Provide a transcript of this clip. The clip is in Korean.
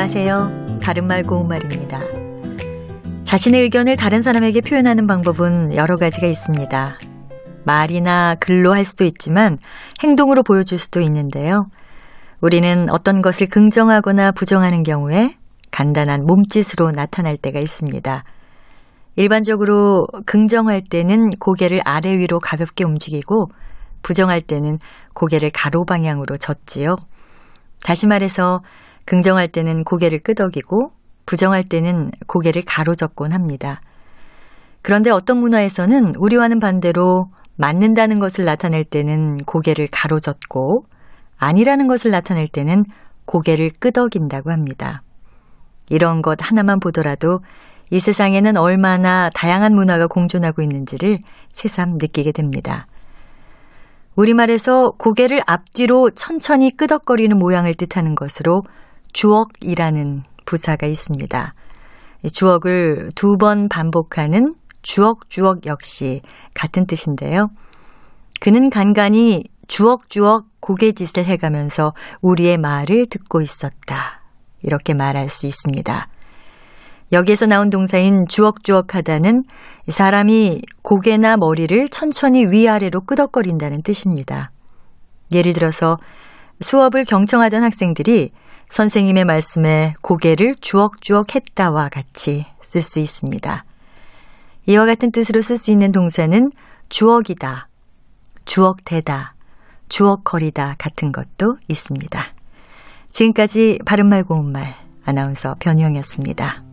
안녕하세요. 바른말 고운말입니다. 자신의 의견을 다른 사람에게 표현하는 방법은 여러 가지가 있습니다. 말이나 글로 할 수도 있지만 행동으로 보여줄 수도 있는데요. 우리는 어떤 것을 긍정하거나 부정하는 경우에 간단한 몸짓으로 나타날 때가 있습니다. 일반적으로 긍정할 때는 고개를 아래 위로 가볍게 움직이고 부정할 때는 고개를 가로 방향으로 젓지요. 다시 말해서 긍정할 때는 고개를 끄덕이고 부정할 때는 고개를 가로젓곤 합니다. 그런데 어떤 문화에서는 우리와는 반대로 맞는다는 것을 나타낼 때는 고개를 가로젓고 아니라는 것을 나타낼 때는 고개를 끄덕인다고 합니다. 이런 것 하나만 보더라도 이 세상에는 얼마나 다양한 문화가 공존하고 있는지를 새삼 느끼게 됩니다. 우리말에서 고개를 앞뒤로 천천히 끄덕거리는 모양을 뜻하는 것으로 주억이라는 부사가 있습니다. 주억을 두 번 반복하는 주억주억 역시 같은 뜻인데요. 그는 간간히 주억주억 고개짓을 해가면서 우리의 말을 듣고 있었다. 이렇게 말할 수 있습니다. 여기에서 나온 동사인 주억주억 하다는 사람이 고개나 머리를 천천히 위아래로 끄덕거린다는 뜻입니다. 예를 들어서 수업을 경청하던 학생들이 선생님의 말씀에 고개를 주억주억 했다와 같이 쓸 수 있습니다. 이와 같은 뜻으로 쓸 수 있는 동사는 주억이다, 주억대다, 주억거리다 같은 것도 있습니다. 지금까지 바른말 고운말 아나운서 변희영이었습니다.